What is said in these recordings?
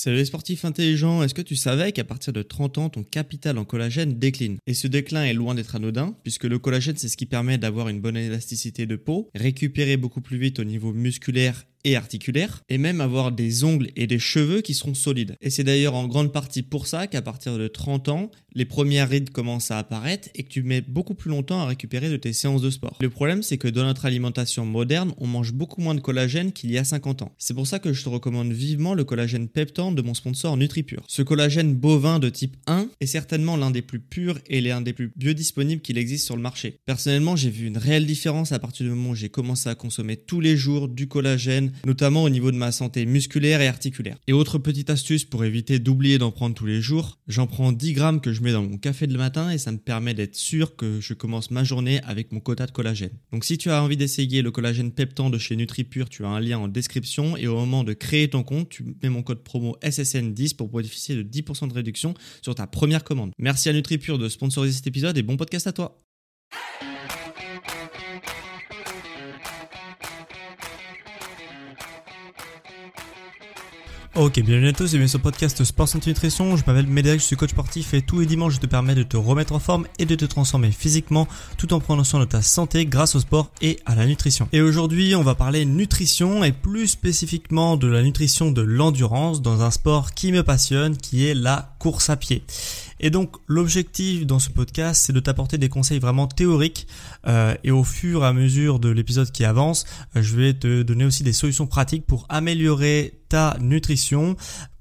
Salut les sportifs intelligents, est-ce que tu savais qu'à partir de 30 ans, ton capital en collagène décline? Et ce déclin est loin d'être anodin, puisque le collagène c'est ce qui permet d'avoir une bonne élasticité de peau, récupérer beaucoup plus vite au niveau musculaire et articulaire, et même avoir des ongles et des cheveux qui seront solides. Et c'est d'ailleurs en grande partie pour ça qu'à partir de 30 ans, les premières rides commencent à apparaître et que tu mets beaucoup plus longtemps à récupérer de tes séances de sport. Le problème, c'est que dans notre alimentation moderne, on mange beaucoup moins de collagène qu'il y a 50 ans. C'est pour ça que je te recommande vivement le collagène Peptan de mon sponsor NutriPure. Ce collagène bovin de type 1 est certainement l'un des plus purs et l'un des plus biodisponibles qu'il existe sur le marché. Personnellement, j'ai vu une réelle différence à partir du moment où j'ai commencé à consommer tous les jours du collagène, notamment au niveau de ma santé musculaire et articulaire. Et autre petite astuce pour éviter d'oublier d'en prendre tous les jours, j'en prends 10 grammes que je mets dans mon café de matin et ça me permet d'être sûr que je commence ma journée avec mon quota de collagène. Donc si tu as envie d'essayer le collagène Peptan de chez NutriPure, tu as un lien en description et au moment de créer ton compte, tu mets mon code promo SSN10 pour bénéficier de 10% de réduction sur ta première commande. Merci à NutriPure de sponsoriser cet épisode et bon podcast à toi. Ok, bienvenue à tous et bienvenue sur le podcast Sport Santé Nutrition. Je m'appelle Médéric, je suis coach sportif et tous les dimanches je te permets de te remettre en forme et de te transformer physiquement tout en prenant soin de ta santé grâce au sport et à la nutrition. Et aujourd'hui on va parler nutrition et plus spécifiquement de la nutrition de l'endurance dans un sport qui me passionne qui est la course à pied. Et donc l'objectif dans ce podcast, c'est de t'apporter des conseils vraiment théoriques euh, et au fur et à mesure de l'épisode qui avance, je vais te donner aussi des solutions pratiques pour améliorer ta nutrition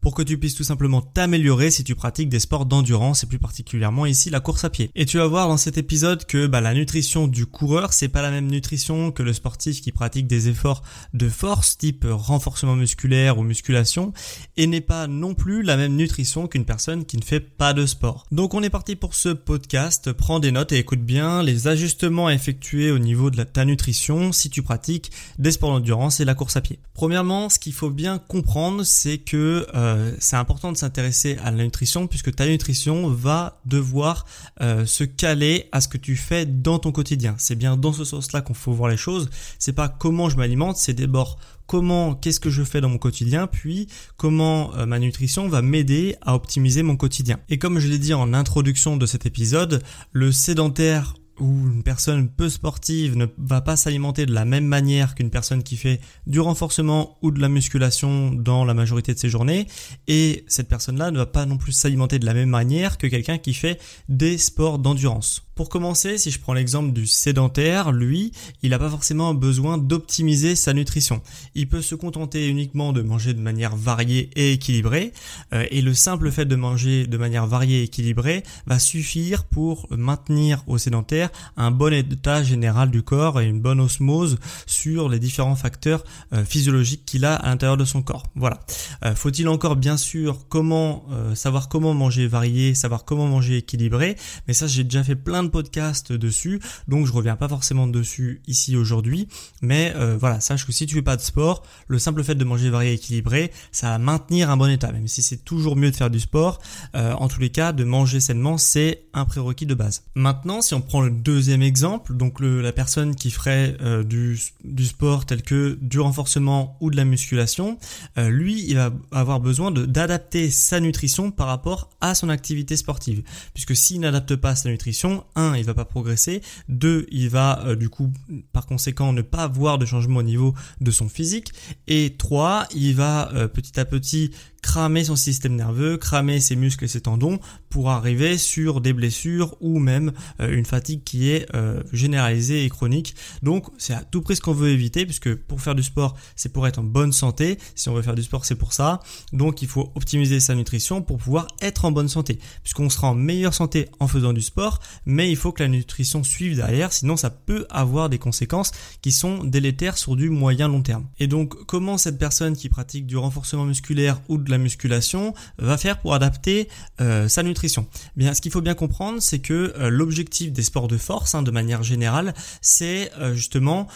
pour que tu puisses tout simplement t'améliorer si tu pratiques des sports d'endurance et plus particulièrement ici la course à pied. Et tu vas voir dans cet épisode que bah, la nutrition du coureur c'est pas la même nutrition que le sportif qui pratique des efforts de force type renforcement musculaire ou musculation et n'est pas non plus la même nutrition qu'une personne qui ne fait pas de sport. Donc on est parti pour ce podcast, prends des notes et écoute bien les ajustements à effectuer au niveau de ta nutrition si tu pratiques des sports d'endurance et la course à pied. Premièrement, ce qu'il faut bien comprendre c'est que euh, c'est important de s'intéresser à la nutrition puisque ta nutrition va devoir euh, se caler à ce que tu fais dans ton quotidien. C'est bien dans ce sens-là qu'on faut voir les choses. C'est pas comment je m'alimente, c'est d'abord comment, qu'est-ce que je fais dans mon quotidien, puis comment euh, ma nutrition va m'aider à optimiser mon quotidien. Et comme je l'ai dit en introduction de cet épisode, le sédentaire où une personne peu sportive ne va pas s'alimenter de la même manière qu'une personne qui fait du renforcement ou de la musculation dans la majorité de ses journées et cette personne-là ne va pas non plus s'alimenter de la même manière que quelqu'un qui fait des sports d'endurance. Pour commencer, si je prends l'exemple du sédentaire, lui, il n'a pas forcément besoin d'optimiser sa nutrition. Il peut se contenter uniquement de manger de manière variée et équilibrée, euh, et le simple fait de manger de manière variée et équilibrée va suffire pour maintenir au sédentaire un bon état général du corps et une bonne osmose sur les différents facteurs euh, physiologiques qu'il a à l'intérieur de son corps. Voilà. Euh, faut-il encore bien sûr comment savoir comment manger varié, savoir comment manger équilibré, mais ça j'ai déjà fait plein de podcast dessus, donc je reviens pas forcément dessus ici aujourd'hui. Mais euh, voilà, sache que si tu fais pas de sport, le simple fait de manger varié et équilibré, ça va maintenir un bon état. Même si c'est toujours mieux de faire du sport, euh, en tous les cas, de manger sainement, c'est un prérequis de base. Maintenant, si on prend le deuxième exemple, donc le, la personne qui ferait euh, du, du sport tel que du renforcement ou de la musculation, lui, il va avoir besoin d'adapter sa nutrition par rapport à son activité sportive. Puisque s'il n'adapte pas sa nutrition, un, il va pas progresser, deux, il va euh, du coup par conséquent ne pas avoir de changement au niveau de son physique, et trois, il va euh, petit à petit cramer son système nerveux, cramer ses muscles et ses tendons pour arriver sur des blessures ou même euh, une fatigue qui est euh, généralisée et chronique. Donc c'est à tout prix ce qu'on veut éviter puisque pour faire du sport c'est pour être en bonne santé. Si on veut faire du sport c'est pour ça. Donc il faut optimiser sa nutrition pour pouvoir être en bonne santé puisqu'on sera en meilleure santé en faisant du sport mais il faut que la nutrition suive derrière sinon ça peut avoir des conséquences qui sont délétères sur du moyen long terme. Et donc comment cette personne qui pratique du renforcement musculaire ou de la musculation va faire pour adapter euh, sa nutrition Bien, ce qu'il faut bien comprendre, c'est que euh, l'objectif des sports de force, hein, de manière générale, c'est euh, justement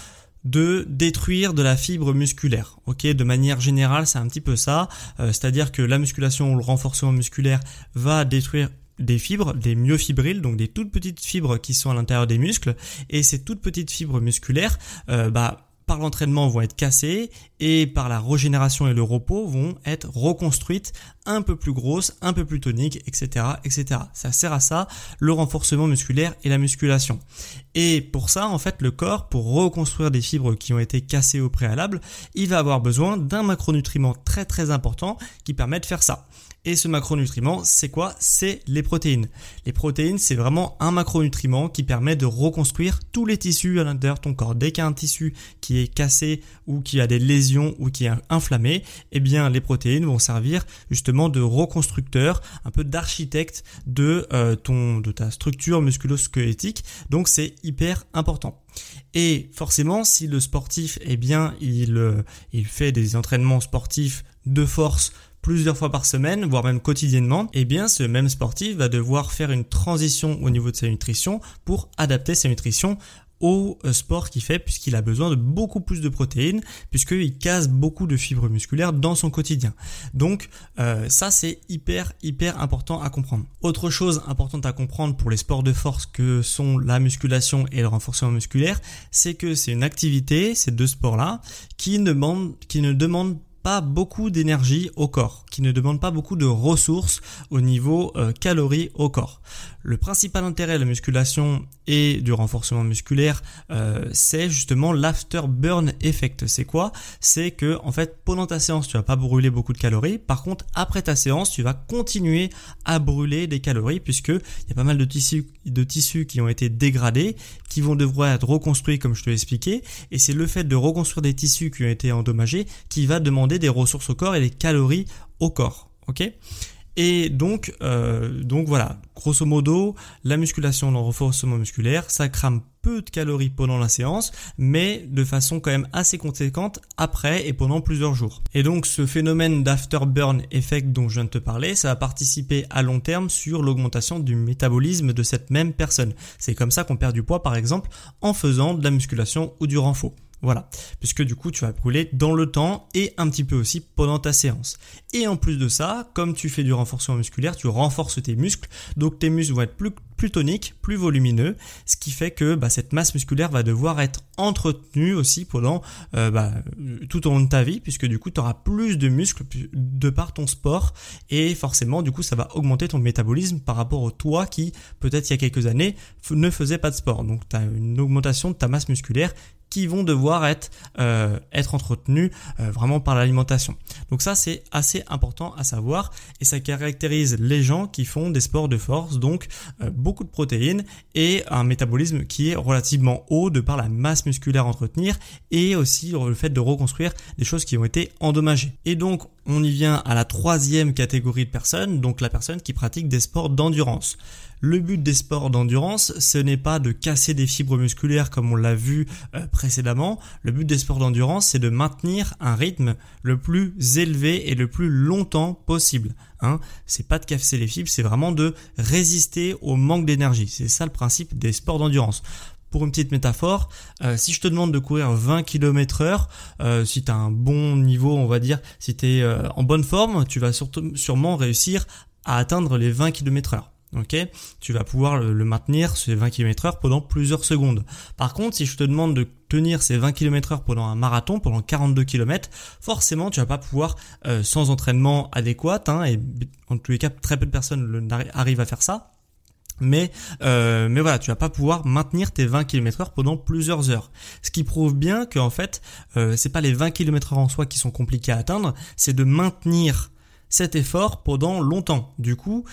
de détruire de la fibre musculaire. Ok, de manière générale, c'est un petit peu ça. C'est-à-dire que la musculation ou le renforcement musculaire va détruire des fibres, des myofibrilles, donc des toutes petites fibres qui sont à l'intérieur des muscles, et ces toutes petites fibres musculaires, bah par l'entraînement vont être cassées et par la régénération et le repos vont être reconstruites un peu plus grosses, un peu plus toniques, etc., etc. Ça sert à ça, le renforcement musculaire et la musculation. Et pour ça, en fait, le corps, pour reconstruire des fibres qui ont été cassées au préalable, il va avoir besoin d'un macronutriment très très important qui permet de faire ça. Et ce macronutriment, c'est quoi? C'est les protéines. Les protéines, c'est vraiment un macronutriment qui permet de reconstruire tous les tissus à l'intérieur de ton corps. Dès qu'il y a un tissu qui est cassé ou qui a des lésions ou qui est inflammé, eh bien les protéines vont servir justement de reconstructeur, un peu d'architecte de euh, ton de ta structure musculo-squelettique. Donc c'est hyper important. Et forcément, si le sportif, eh bien, il, euh, il fait des entraînements sportifs de force plusieurs fois par semaine, voire même quotidiennement, eh bien ce même sportif va devoir faire une transition au niveau de sa nutrition pour adapter sa nutrition au euh, sport qu'il fait puisqu'il a besoin de beaucoup plus de protéines puisqu'il casse beaucoup de fibres musculaires dans son quotidien. Donc euh, ça c'est hyper hyper important à comprendre. Autre chose importante à comprendre pour les sports de force que sont la musculation et le renforcement musculaire, c'est que c'est une activité, ces deux sports-là, qui, demandent, qui ne demandent pas beaucoup d'énergie au corps, qui ne demande pas beaucoup de ressources au niveau euh, calories au corps. Le principal intérêt de la musculation et du renforcement musculaire, euh, c'est justement l'afterburn effect. C'est quoi? C'est que en fait pendant ta séance, tu vas pas brûler beaucoup de calories. Par contre, après ta séance, tu vas continuer à brûler des calories puisque il y a pas mal de tissus, de tissus qui ont été dégradés, qui vont devoir être reconstruits comme je te l'ai expliqué. Et c'est le fait de reconstruire des tissus qui ont été endommagés qui va demander des ressources au corps et des calories au corps. Ok? Et donc, euh, donc voilà, grosso modo, la musculation, le renforcement musculaire, ça crame peu de calories pendant la séance, mais de façon quand même assez conséquente après et pendant plusieurs jours. Et donc ce phénomène d'afterburn effect dont je viens de te parler, ça va participer à long terme sur l'augmentation du métabolisme de cette même personne. C'est comme ça qu'on perd du poids par exemple en faisant de la musculation ou du renfort. Voilà, puisque du coup tu vas brûler dans le temps et un petit peu aussi pendant ta séance. Et en plus de ça, comme tu fais du renforcement musculaire, tu renforces tes muscles, donc tes muscles vont être plus, plus toniques, plus volumineux, ce qui fait que bah, cette masse musculaire va devoir être entretenue aussi pendant euh, bah, tout au long de ta vie, puisque du coup tu auras plus de muscles de par ton sport, et forcément du coup ça va augmenter ton métabolisme par rapport au toi qui peut-être il y a quelques années ne faisait pas de sport. Donc tu as une augmentation de ta masse musculaire qui vont devoir être euh, être entretenus euh, vraiment par l'alimentation. Donc ça c'est assez important à savoir et ça caractérise les gens qui font des sports de force, donc euh, beaucoup de protéines et un métabolisme qui est relativement haut de par la masse musculaire à entretenir et aussi le fait de reconstruire des choses qui ont été endommagées. Et donc on y vient à la troisième catégorie de personnes, donc la personne qui pratique des sports d'endurance. Le but des sports d'endurance, ce n'est pas de casser des fibres musculaires comme on l'a vu euh, précédemment. Le but des sports d'endurance, c'est de maintenir un rythme le plus élevé et le plus longtemps possible. Hein. C'est pas de casser les fibres, c'est vraiment de résister au manque d'énergie. C'est ça le principe des sports d'endurance pour une petite métaphore, euh, si je te demande de courir 20 km heure, euh, si tu as un bon niveau, on va dire, si tu es en bonne forme, tu vas sûrement réussir à atteindre les 20 km heure Tu vas pouvoir le, maintenir ces 20 km heure pendant plusieurs secondes. Par contre, si je te demande de tenir ces 20 km heure pendant un marathon, pendant 42 km, forcément tu vas pas pouvoir euh, sans entraînement adéquat, hein, et en tous les cas très peu de personnes arrivent à faire ça. Mais, euh, mais voilà, tu vas pas pouvoir maintenir tes 20 km heure pendant plusieurs heures. Ce qui prouve bien qu'en fait, euh, c'est pas les 20 km heure en soi qui sont compliqués à atteindre, c'est de maintenir cet effort pendant longtemps. Du coup,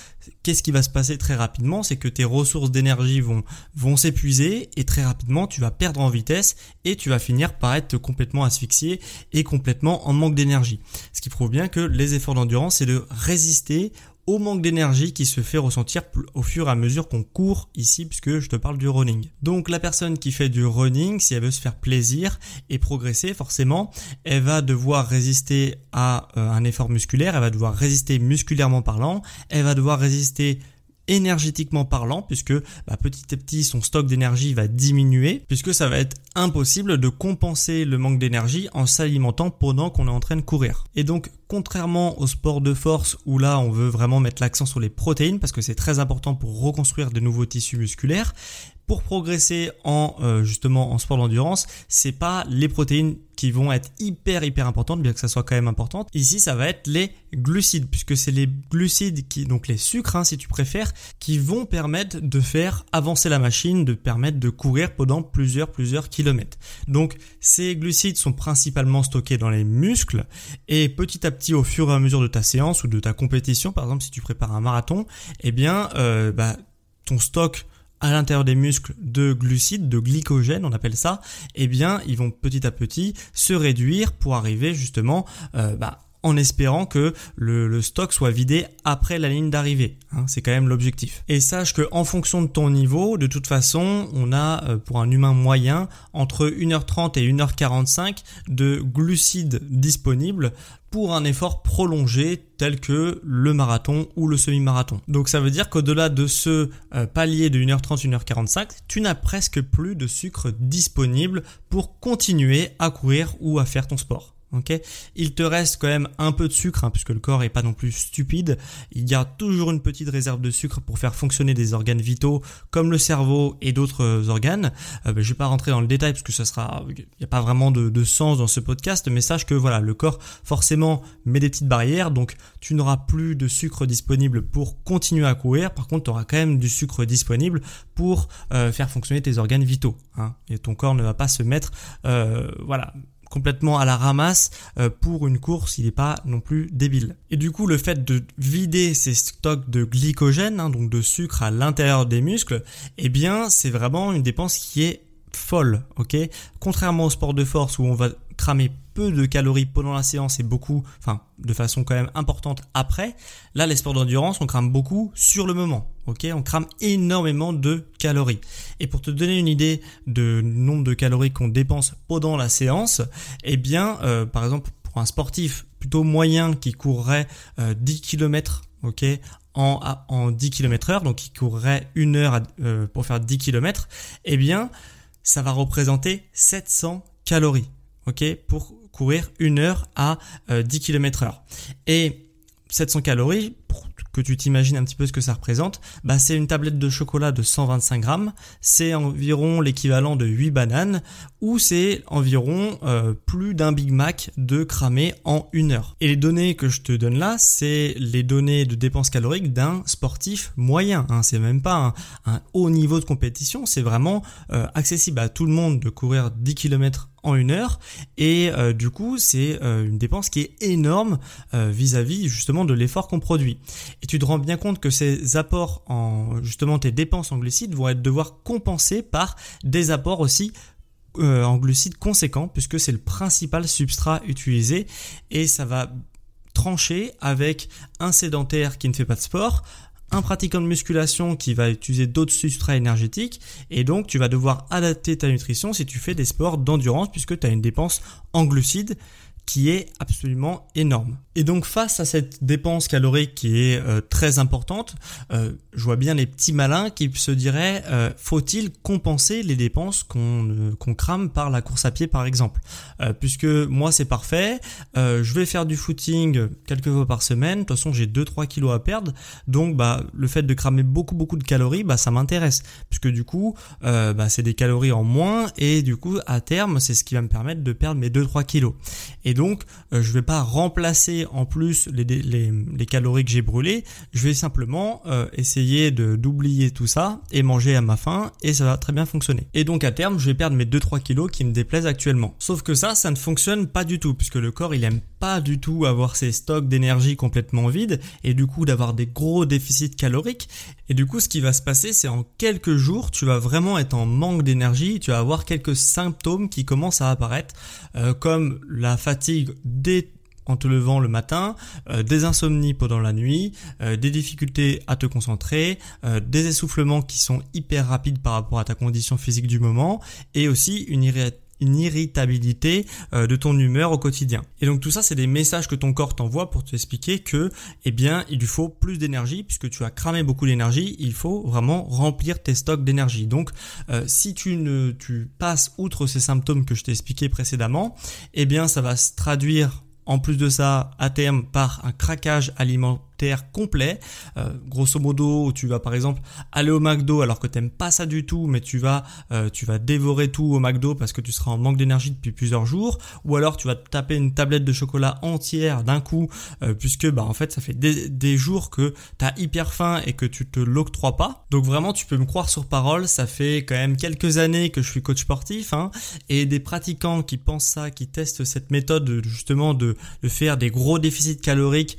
qu'est-ce qui va se passer très rapidement? C'est que tes ressources d'énergie vont, vont s'épuiser et très rapidement tu vas perdre en vitesse et tu vas finir par être complètement asphyxié et complètement en manque d'énergie. Ce qui prouve bien que les efforts d'endurance, c'est de résister au manque d'énergie qui se fait ressentir au fur et à mesure qu'on court ici puisque je te parle du running. Donc la personne qui fait du running, si elle veut se faire plaisir et progresser forcément, elle va devoir résister à euh, un effort musculaire, elle va devoir résister musculairement parlant, elle va devoir résister énergétiquement parlant, puisque bah, petit à petit son stock d'énergie va diminuer, puisque ça va être impossible de compenser le manque d'énergie en s'alimentant pendant qu'on est en train de courir. Et donc contrairement au sport de force où là on veut vraiment mettre l'accent sur les protéines parce que c'est très important pour reconstruire de nouveaux tissus musculaires, pour progresser en euh, justement en sport d'endurance, c'est pas les protéines qui vont être hyper hyper importantes, bien que ça soit quand même importante. Ici, ça va être les glucides, puisque c'est les glucides qui, donc les sucres, hein, si tu préfères, qui vont permettre de faire avancer la machine, de permettre de courir pendant plusieurs plusieurs kilomètres. Donc ces glucides sont principalement stockés dans les muscles et petit à petit, au fur et à mesure de ta séance ou de ta compétition, par exemple si tu prépares un marathon, eh bien, euh, bah, ton stock à l'intérieur des muscles de glucides, de glycogène, on appelle ça, eh bien, ils vont petit à petit se réduire pour arriver justement euh, bah, en espérant que le, stock soit vidé après la ligne d'arrivée. Hein, c'est quand même l'objectif. Et sache que en fonction de ton niveau, de toute façon, on a euh, pour un humain moyen entre 1h30 et 1h45 de glucides disponibles pour un effort prolongé tel que le marathon ou le semi-marathon. Donc ça veut dire qu'au-delà de ce euh, palier de 1h30, 1h45, tu n'as presque plus de sucre disponible pour continuer à courir ou à faire ton sport. Il te reste quand même un peu de sucre hein, puisque le corps est pas non plus stupide. Il garde toujours une petite réserve de sucre pour faire fonctionner des organes vitaux comme le cerveau et d'autres euh, organes. Euh, ben, je vais pas rentrer dans le détail parce que ça sera, il n'y a pas vraiment de, sens dans ce podcast, mais sache que voilà, le corps forcément met des petites barrières, donc tu n'auras plus de sucre disponible pour continuer à courir. Par contre, tu auras quand même du sucre disponible pour euh, faire fonctionner tes organes vitaux. Hein, et ton corps ne va pas se mettre, voilà complètement à la ramasse euh, pour une course, il n'est pas non plus débile. Et du coup, le fait de vider ces stocks de glycogène, hein, donc de sucre à l'intérieur des muscles, eh bien, c'est vraiment une dépense qui est folle, ok? Contrairement au sport de force où on va cramer de calories pendant la séance et beaucoup, enfin de façon quand même importante après, là les sports d'endurance on crame beaucoup sur le moment, ok? On crame énormément de calories. Et pour te donner une idée de nombre de calories qu'on dépense pendant la séance, eh bien euh, par exemple pour un sportif plutôt moyen qui courrait 10 euh, km, ok? En, en 10 km heure, donc qui courrait une heure euh, pour faire 10 km, eh bien, ça va représenter 700 calories ok, pour courir une heure à 10 euh, km heure. Et 700 calories, pour que tu t'imagines un petit peu ce que ça représente, bah c'est une tablette de chocolat de 125 grammes, c'est environ l'équivalent de 8 bananes, ou c'est environ euh, plus d'un Big Mac de cramé en une heure. Et les données que je te donne là, c'est les données de dépenses caloriques d'un sportif moyen. Hein. C'est même pas un, haut niveau de compétition, c'est vraiment euh, accessible à tout le monde de courir 10 km une heure. Et euh, du coup c'est euh, une dépense qui est énorme euh, vis-à-vis justement de l'effort qu'on produit. Et tu te rends bien compte que ces apports en justement tes dépenses en glucides vont être devoir compenser par des apports aussi en glucides conséquents puisque c'est le principal substrat utilisé. Et ça va trancher avec un sédentaire qui ne fait pas de sport, un pratiquant de musculation qui va utiliser d'autres substrats énergétiques et donc tu vas devoir adapter ta nutrition si tu fais des sports d'endurance puisque tu as une dépense en glucides qui est absolument énorme. Et donc face à cette dépense calorique qui est euh, très importante, euh, je vois bien les petits malins qui se diraient euh, faut-il compenser les dépenses qu'on crame par la course à pied par exemple? Puisque moi c'est parfait, je vais faire du footing quelques fois par semaine, de toute façon j'ai 2-3 kilos à perdre, donc bah le fait de cramer beaucoup beaucoup de calories, bah ça m'intéresse, puisque du coup bah, c'est des calories en moins. Et du coup à terme c'est ce qui va me permettre de perdre mes 2-3 kilos. Et donc je vais pas remplacer en plus les, calories que j'ai brûlées, je vais simplement euh, essayer d'oublier tout ça et manger à ma faim et ça va très bien fonctionner. Et donc à terme, je vais perdre mes 2-3 kilos qui me déplaisent actuellement. Sauf que ça, ça ne fonctionne pas du tout puisque le corps il aime pas du tout avoir ses stocks d'énergie complètement vides et du coup d'avoir des gros déficits caloriques. Et du coup, ce qui va se passer, c'est en quelques jours, tu vas vraiment être en manque d'énergie, tu vas avoir quelques symptômes qui commencent à apparaître, euh, comme la fatigue dès en te levant le matin, euh, des insomnies pendant la nuit, euh, des difficultés à te concentrer, euh, des essoufflements qui sont hyper rapides par rapport à ta condition physique du moment, et aussi une irritabilité de ton humeur au quotidien. Et donc tout ça, c'est des messages que ton corps t'envoie pour t'expliquer que, eh bien, il lui faut plus d'énergie puisque tu as cramé beaucoup d'énergie. Il faut vraiment remplir tes stocks d'énergie. Donc, si tu ne, tu passes outre ces symptômes que je t'ai expliqué précédemment, eh bien, ça va se traduire en plus de ça, à terme, par un craquage complet. Euh, grosso modo, tu vas par exemple aller au McDo alors que t'aimes pas ça du tout, mais tu vas, euh, tu vas dévorer tout au McDo parce que tu seras en manque d'énergie depuis plusieurs jours, ou alors tu vas taper une tablette de chocolat entière d'un coup, euh, puisque bah en fait ça fait des, jours que t'as hyper faim et que tu te l'octroies pas. Donc vraiment, tu peux me croire sur parole, ça fait quand même quelques années que je suis coach sportif, hein, et des pratiquants qui pensent ça, qui testent cette méthode justement de, faire des gros déficits caloriques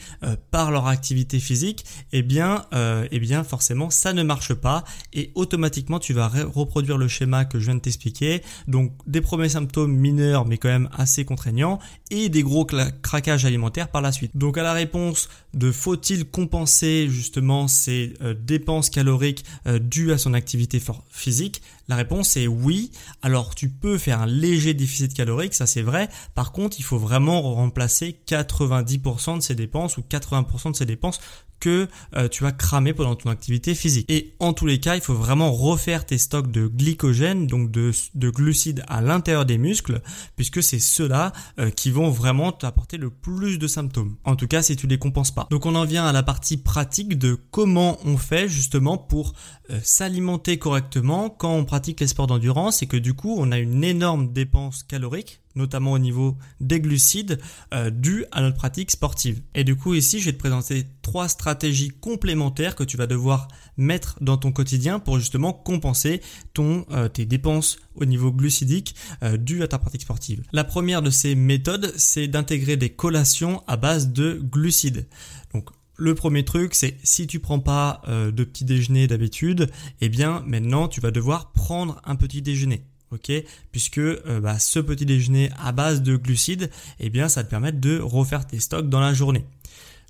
par leur activité physique, eh bien, euh, eh bien forcément ça ne marche pas et automatiquement tu vas reproduire le schéma que je viens de t'expliquer. Donc des premiers symptômes mineurs mais quand même assez contraignants et des gros craquages alimentaires par la suite. Donc à la réponse de faut-il compenser justement ces euh, dépenses caloriques dues à son activité physique, la réponse est oui. Alors tu peux faire un léger déficit calorique, ça c'est vrai. Par contre, il faut vraiment remplacer 90% de ces dépenses ou 80% de ces dépenses que euh, tu as cramé pendant ton activité physique. Et en tous les cas, il faut vraiment refaire tes stocks de glycogène, donc de, glucides à l'intérieur des muscles, puisque c'est ceux-là euh, qui vont vraiment t'apporter le plus de symptômes. En tout cas, si tu les compenses pas. Donc on en vient à la partie pratique de comment on fait justement pour euh, s'alimenter correctement quand on pratique les sports d'endurance et que du coup on a une énorme dépense calorique notamment au niveau des glucides, euh, à notre pratique sportive. Et du coup ici, je vais te présenter trois stratégies complémentaires que tu vas devoir mettre dans ton quotidien pour justement compenser ton, euh, tes dépenses au niveau glucidique euh, dû à ta pratique sportive. La première de ces méthodes, c'est d'intégrer des collations à base de glucides. Donc le premier truc, c'est si tu prends pas euh, de petit déjeuner d'habitude, eh bien maintenant tu vas devoir prendre un petit déjeuner ok Puisque euh, bah, ce petit déjeuner à base de glucides, eh bien, ça te permet de refaire tes stocks dans la journée.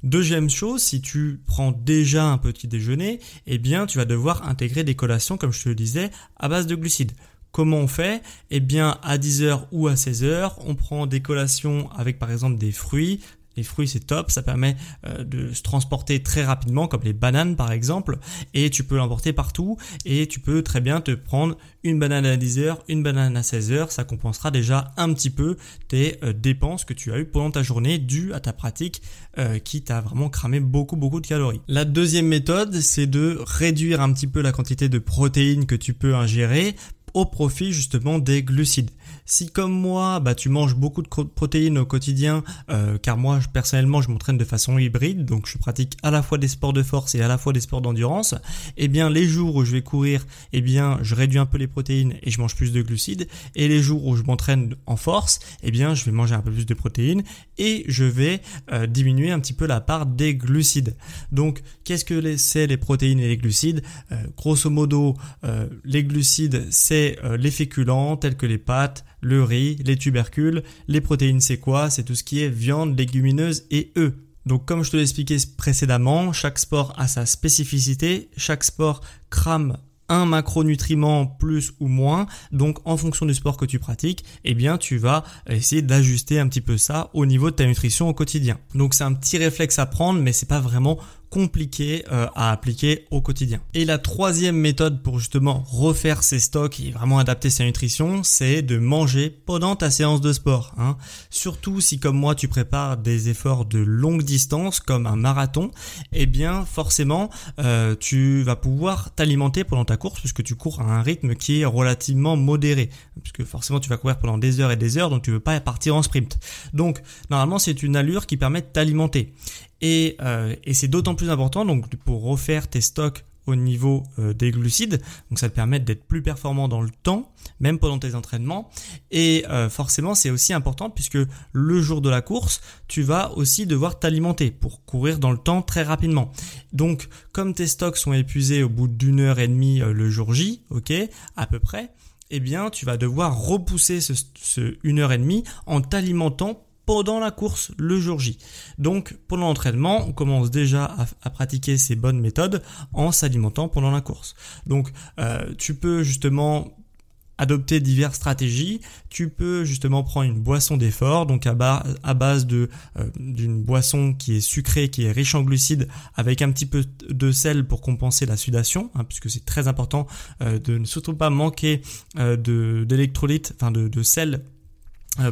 Deuxième chose, si tu prends déjà un petit déjeuner, eh bien, tu vas devoir intégrer des collations, comme je te le disais, à base de glucides. Comment on fait? Eh bien, à 10h ou à 16h, on prend des collations avec par exemple des fruits, les fruits c'est top, ça permet euh, de se transporter très rapidement comme les bananes par exemple et tu peux l'emporter partout et tu peux très bien te prendre une banane à 10h, une banane à 16h, ça compensera déjà un petit peu tes euh, dépenses que tu as eues pendant ta journée dues à ta pratique euh, qui t'a vraiment cramé beaucoup beaucoup de calories. La deuxième méthode c'est de réduire un petit peu la quantité de protéines que tu peux ingérer au profit justement des glucides. Si comme moi, bah, tu manges beaucoup de protéines au quotidien, euh, car moi personnellement je m'entraîne de façon hybride, donc je pratique à la fois des sports de force et à la fois des sports d'endurance, eh bien les jours où je vais courir, eh bien je réduis un peu les protéines et je mange plus de glucides, et les jours où je m'entraîne en force, eh bien je vais manger un peu plus de protéines et je vais euh, diminuer un petit peu la part des glucides. Donc qu'est-ce que c'est les protéines et les glucides? Euh, Grosso modo, les glucides c'est les féculents tels que les pâtes, le riz, les tubercules. Les protéines, c'est quoi? C'est tout ce qui est viande, légumineuse et œufs. Donc comme je te l'ai expliqué précédemment, chaque sport a sa spécificité, chaque sport crame un macronutriment plus ou moins. Donc en fonction du sport que tu pratiques, eh bien tu vas essayer d'ajuster un petit peu ça au niveau de ta nutrition au quotidien. Donc c'est un petit réflexe à prendre mais c'est pas vraiment compliqué euh, à appliquer au quotidien. Et la troisième méthode pour justement refaire ses stocks et vraiment adapter sa nutrition, c'est de manger pendant ta séance de sport. Hein. Surtout si comme moi tu prépares des efforts de longue distance comme un marathon, eh bien forcément euh, tu vas pouvoir t'alimenter pendant ta course puisque tu cours à un rythme qui est relativement modéré. Puisque forcément tu vas courir pendant des heures et des heures donc tu veux pas partir en sprint. Donc normalement c'est une allure qui permet de t'alimenter. Et, euh, et c'est d'autant plus important donc pour refaire tes stocks au niveau euh, des glucides. Donc ça te permet d'être plus performant dans le temps, même pendant tes entraînements. Et euh, forcément, c'est aussi important puisque le jour de la course, tu vas aussi devoir t'alimenter pour courir dans le temps très rapidement. Donc, comme tes stocks sont épuisés au bout d'une heure et demie le jour J, ok, à peu près, eh bien, tu vas devoir repousser ce, ce une heure et demie en t'alimentant pendant la course le jour J. Donc pendant l'entraînement, on commence déjà à, pratiquer ces bonnes méthodes en s'alimentant pendant la course. Donc euh, tu peux justement adopter diverses stratégies. Tu peux justement prendre une boisson d'effort, donc à, base de euh, d'une boisson qui est sucrée, qui est riche en glucides, avec un petit peu de sel pour compenser la sudation, hein, puisque c'est très important euh, de ne surtout pas manquer d'électrolytes, enfin de, sel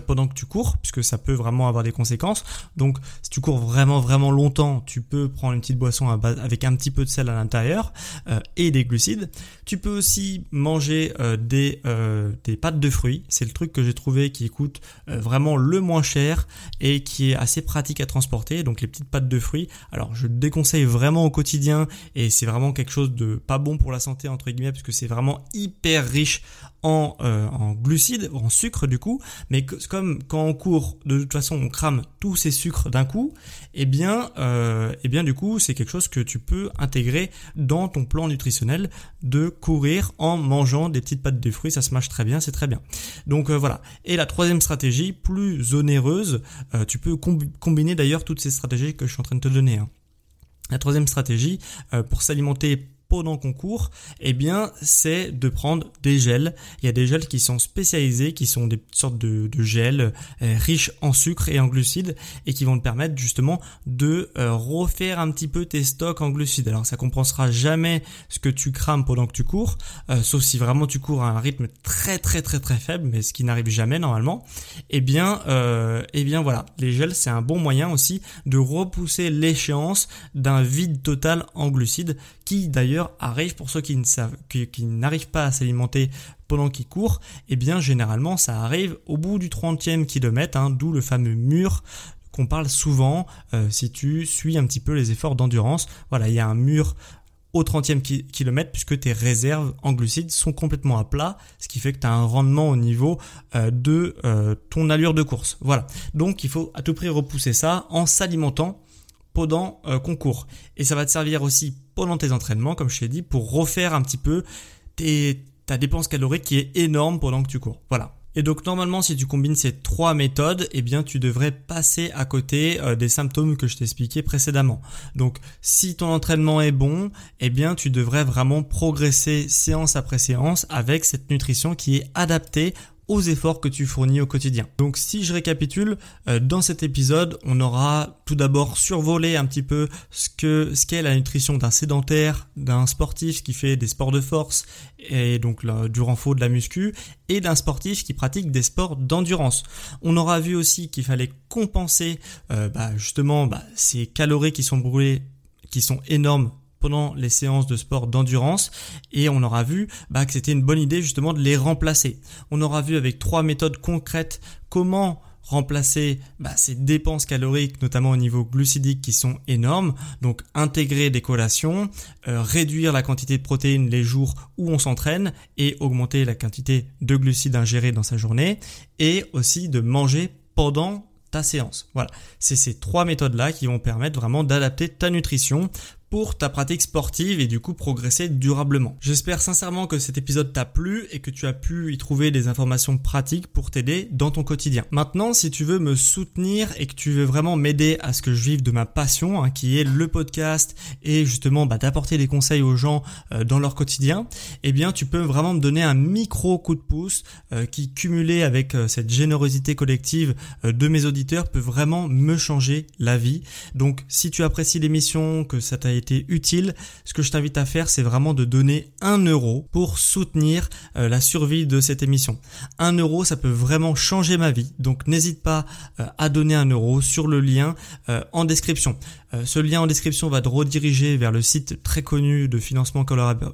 pendant que tu cours, puisque ça peut vraiment avoir des conséquences. Donc, si tu cours vraiment vraiment longtemps, tu peux prendre une petite boisson avec un petit peu de sel à l'intérieur euh, et des glucides. Tu peux aussi manger euh, des des pâtes de fruits. C'est le truc que j'ai trouvé qui coûte vraiment le moins cher et qui est assez pratique à transporter. Donc, les petites pâtes de fruits. Alors, je déconseille vraiment au quotidien et c'est vraiment quelque chose de pas bon pour la santé entre guillemets, puisque c'est vraiment hyper riche en, en glucides, en sucre du coup, mais comme quand on court, de toute façon, on crame tous ces sucres d'un coup, eh bien, euh, eh bien, du coup, c'est quelque chose que tu peux intégrer dans ton plan nutritionnel de courir en mangeant des petites pâtes de fruits. Ça se mâche très bien, c'est très bien. Donc euh, voilà. Et la troisième stratégie, plus onéreuse, euh, tu peux combiner d'ailleurs toutes ces stratégies que je suis en train de te donner. Hein. La troisième stratégie, pour s'alimenter pendant qu'on court, eh bien, c'est de prendre des gels. Il y a des gels qui sont spécialisés, qui sont des sortes de, gels euh, riches en sucre et en glucides et qui vont te permettre justement de euh, refaire un petit peu tes stocks en glucides. Alors, ça compensera jamais ce que tu crames pendant que tu cours, euh, sauf si vraiment tu cours à un rythme très très très très faible, mais ce qui n'arrive jamais normalement. Eh bien, eh bien voilà, les gels c'est un bon moyen aussi de repousser l'échéance d'un vide total en glucides qui d'ailleurs arrive pour ceux qui ne savent, qui, n'arrivent pas à s'alimenter pendant qu'ils courent, eh bien généralement ça arrive au bout du 30e kilomètre, hein, d'où le fameux mur qu'on parle souvent euh, si tu suis un petit peu les efforts d'endurance. Voilà, il y a un mur au 30e kilomètre puisque tes réserves en glucides sont complètement à plat, ce qui fait que tu as un rendement au niveau euh, de euh, ton allure de course. Voilà. Donc il faut à tout prix repousser ça en s'alimentant pendant euh, qu'on court. Et ça va te servir aussi pendant tes entraînements, comme je t'ai dit, pour refaire un petit peu ta dépense calorique qui est énorme pendant que tu cours. Voilà. Et donc normalement, si tu combines ces trois méthodes, eh bien tu devrais passer à côté euh, des symptômes que je t'ai expliqué précédemment. Donc si ton entraînement est bon, eh bien tu devrais vraiment progresser séance après séance avec cette nutrition qui est adaptée aux efforts que tu fournis au quotidien. Donc si je récapitule, euh, dans cet épisode, on aura tout d'abord survolé un petit peu ce que ce qu'est la nutrition d'un sédentaire, d'un sportif qui fait des sports de force et donc du renfort de la muscu et d'un sportif qui pratique des sports d'endurance. On aura vu aussi qu'il fallait compenser euh, bah, justement bah, ces calories qui sont brûlées qui sont énormes pendant les séances de sport d'endurance et on aura vu bah, que c'était une bonne idée justement de les remplacer. On aura vu avec trois méthodes concrètes comment remplacer bah, ces dépenses caloriques, notamment au niveau glucidique qui sont énormes. Donc intégrer des collations, euh, réduire la quantité de protéines les jours où on s'entraîne et augmenter la quantité de glucides ingérés dans sa journée et aussi de manger pendant ta séance. Voilà, c'est ces trois méthodes-là qui vont permettre vraiment d'adapter ta nutrition pour ta pratique sportive et du coup progresser durablement. J'espère sincèrement que cet épisode t'a plu et que tu as pu y trouver des informations pratiques pour t'aider dans ton quotidien. Maintenant, si tu veux me soutenir et que tu veux vraiment m'aider à ce que je vive de ma passion, hein, qui est le podcast et justement bah, d'apporter des conseils aux gens euh, dans leur quotidien, eh bien tu peux vraiment me donner un micro coup de pouce euh, qui cumulé avec euh, cette générosité collective de mes auditeurs peut vraiment me changer la vie. Donc si tu apprécies l'émission, que ça t'a été utile, ce que je t'invite à faire, c'est vraiment de donner un euro pour soutenir euh, la survie de cette émission. Un euro, ça peut vraiment changer ma vie. Donc n'hésite pas euh, à donner un euro sur le lien euh, en description. ce lien en description va te rediriger vers le site très connu de financement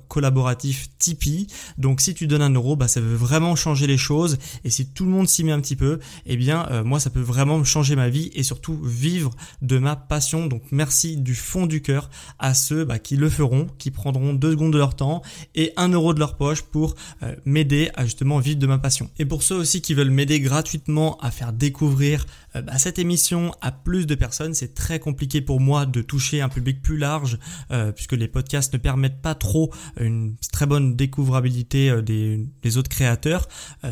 collaboratif Tipeee. Donc si tu donnes un euro, bah, ça veut vraiment changer les choses. Et si tout le monde s'y met un petit peu, eh bien moi ça peut vraiment changer ma vie et surtout vivre de ma passion. Donc merci du fond du cœur à ceux bah, qui le feront, qui prendront deux secondes de leur temps et un euro de leur poche pour euh, m'aider à justement vivre de ma passion. Et pour ceux aussi qui veulent m'aider gratuitement à faire découvrir euh, bah, cette émission à plus de personnes, c'est très compliqué pour moi de toucher un public plus large euh, puisque les podcasts ne permettent pas trop une très bonne découvrabilité des, des autres créateurs.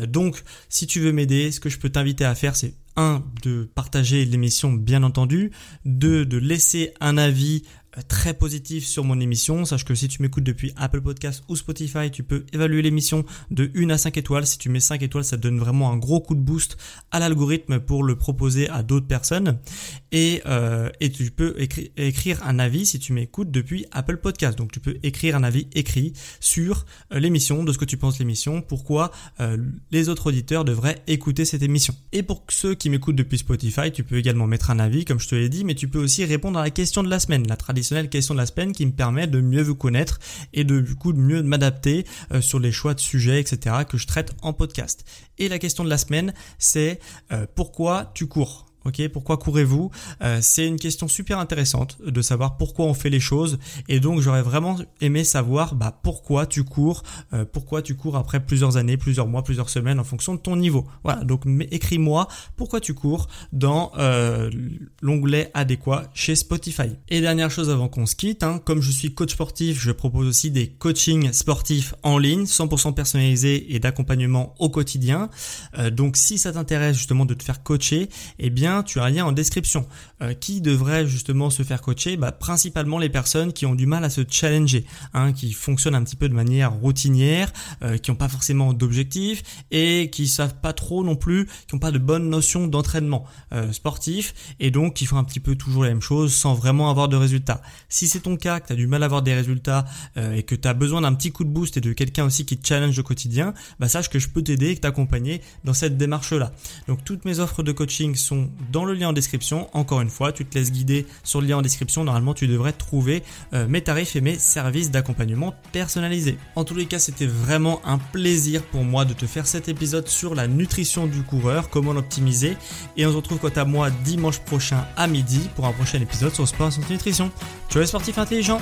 donc si tu veux m'aider, ce que je peux t'inviter à faire, c'est un de partager l'émission bien entendu, deux de laisser un avis très positif sur mon émission. Sache que si tu m'écoutes depuis Apple Podcast ou Spotify, tu peux évaluer l'émission de 1 à 5 étoiles. Si tu mets 5 étoiles, ça donne vraiment un gros coup de boost à l'algorithme pour le proposer à d'autres personnes. Et, euh, et tu peux écrire un avis si tu m'écoutes depuis Apple Podcast. Donc tu peux écrire un avis écrit sur euh, l'émission, de ce que tu penses l'émission, pourquoi euh, les autres auditeurs devraient écouter cette émission. Et pour ceux qui m'écoutent depuis Spotify, tu peux également mettre un avis, comme je te l'ai dit, mais tu peux aussi répondre à la question de la semaine, la question de la semaine qui me permet de mieux vous connaître et de du coup de mieux m'adapter euh, sur les choix de sujets, etc. que je traite en podcast. Et la question de la semaine, c'est pourquoi tu cours? Ok, pourquoi courez-vous? Euh, C'est une question super intéressante de savoir pourquoi on fait les choses et donc j'aurais vraiment aimé savoir bah, pourquoi tu cours, euh, pourquoi tu cours après plusieurs années, plusieurs mois, plusieurs semaines en fonction de ton niveau. Voilà, donc écris-moi pourquoi tu cours dans euh, l'onglet adéquat chez Spotify. Et dernière chose avant qu'on se quitte, hein, comme je suis coach sportif, je propose aussi des coachings sportifs en ligne, 100% personnalisés et d'accompagnement au quotidien. donc si ça t'intéresse justement de te faire coacher, eh bien tu as un lien en description. Euh, qui devrait justement se faire coacher bah, Principalement les personnes qui ont du mal à se challenger, hein, qui fonctionnent un petit peu de manière routinière, euh, qui n'ont pas forcément d'objectifs et qui savent pas trop non plus, qui n'ont pas de bonne notion d'entraînement euh, sportif et donc qui font un petit peu toujours la même chose sans vraiment avoir de résultats. Si c'est ton cas, que tu as du mal à avoir des résultats et que tu as besoin d'un petit coup de boost et de quelqu'un aussi qui te challenge au quotidien, bah, sache que je peux t'aider et t'accompagner dans cette démarche-là. Donc toutes mes offres de coaching sont dans le lien en description. Encore une fois, tu te laisses guider sur le lien en description. Normalement, tu devrais trouver euh, mes tarifs et mes services d'accompagnement personnalisés. En tous les cas, c'était vraiment un plaisir pour moi de te faire cet épisode sur la nutrition du coureur, comment l'optimiser. Et on se retrouve quant à moi dimanche prochain à midi pour un prochain épisode sur Sport et Nutrition. Tu es sportif intelligent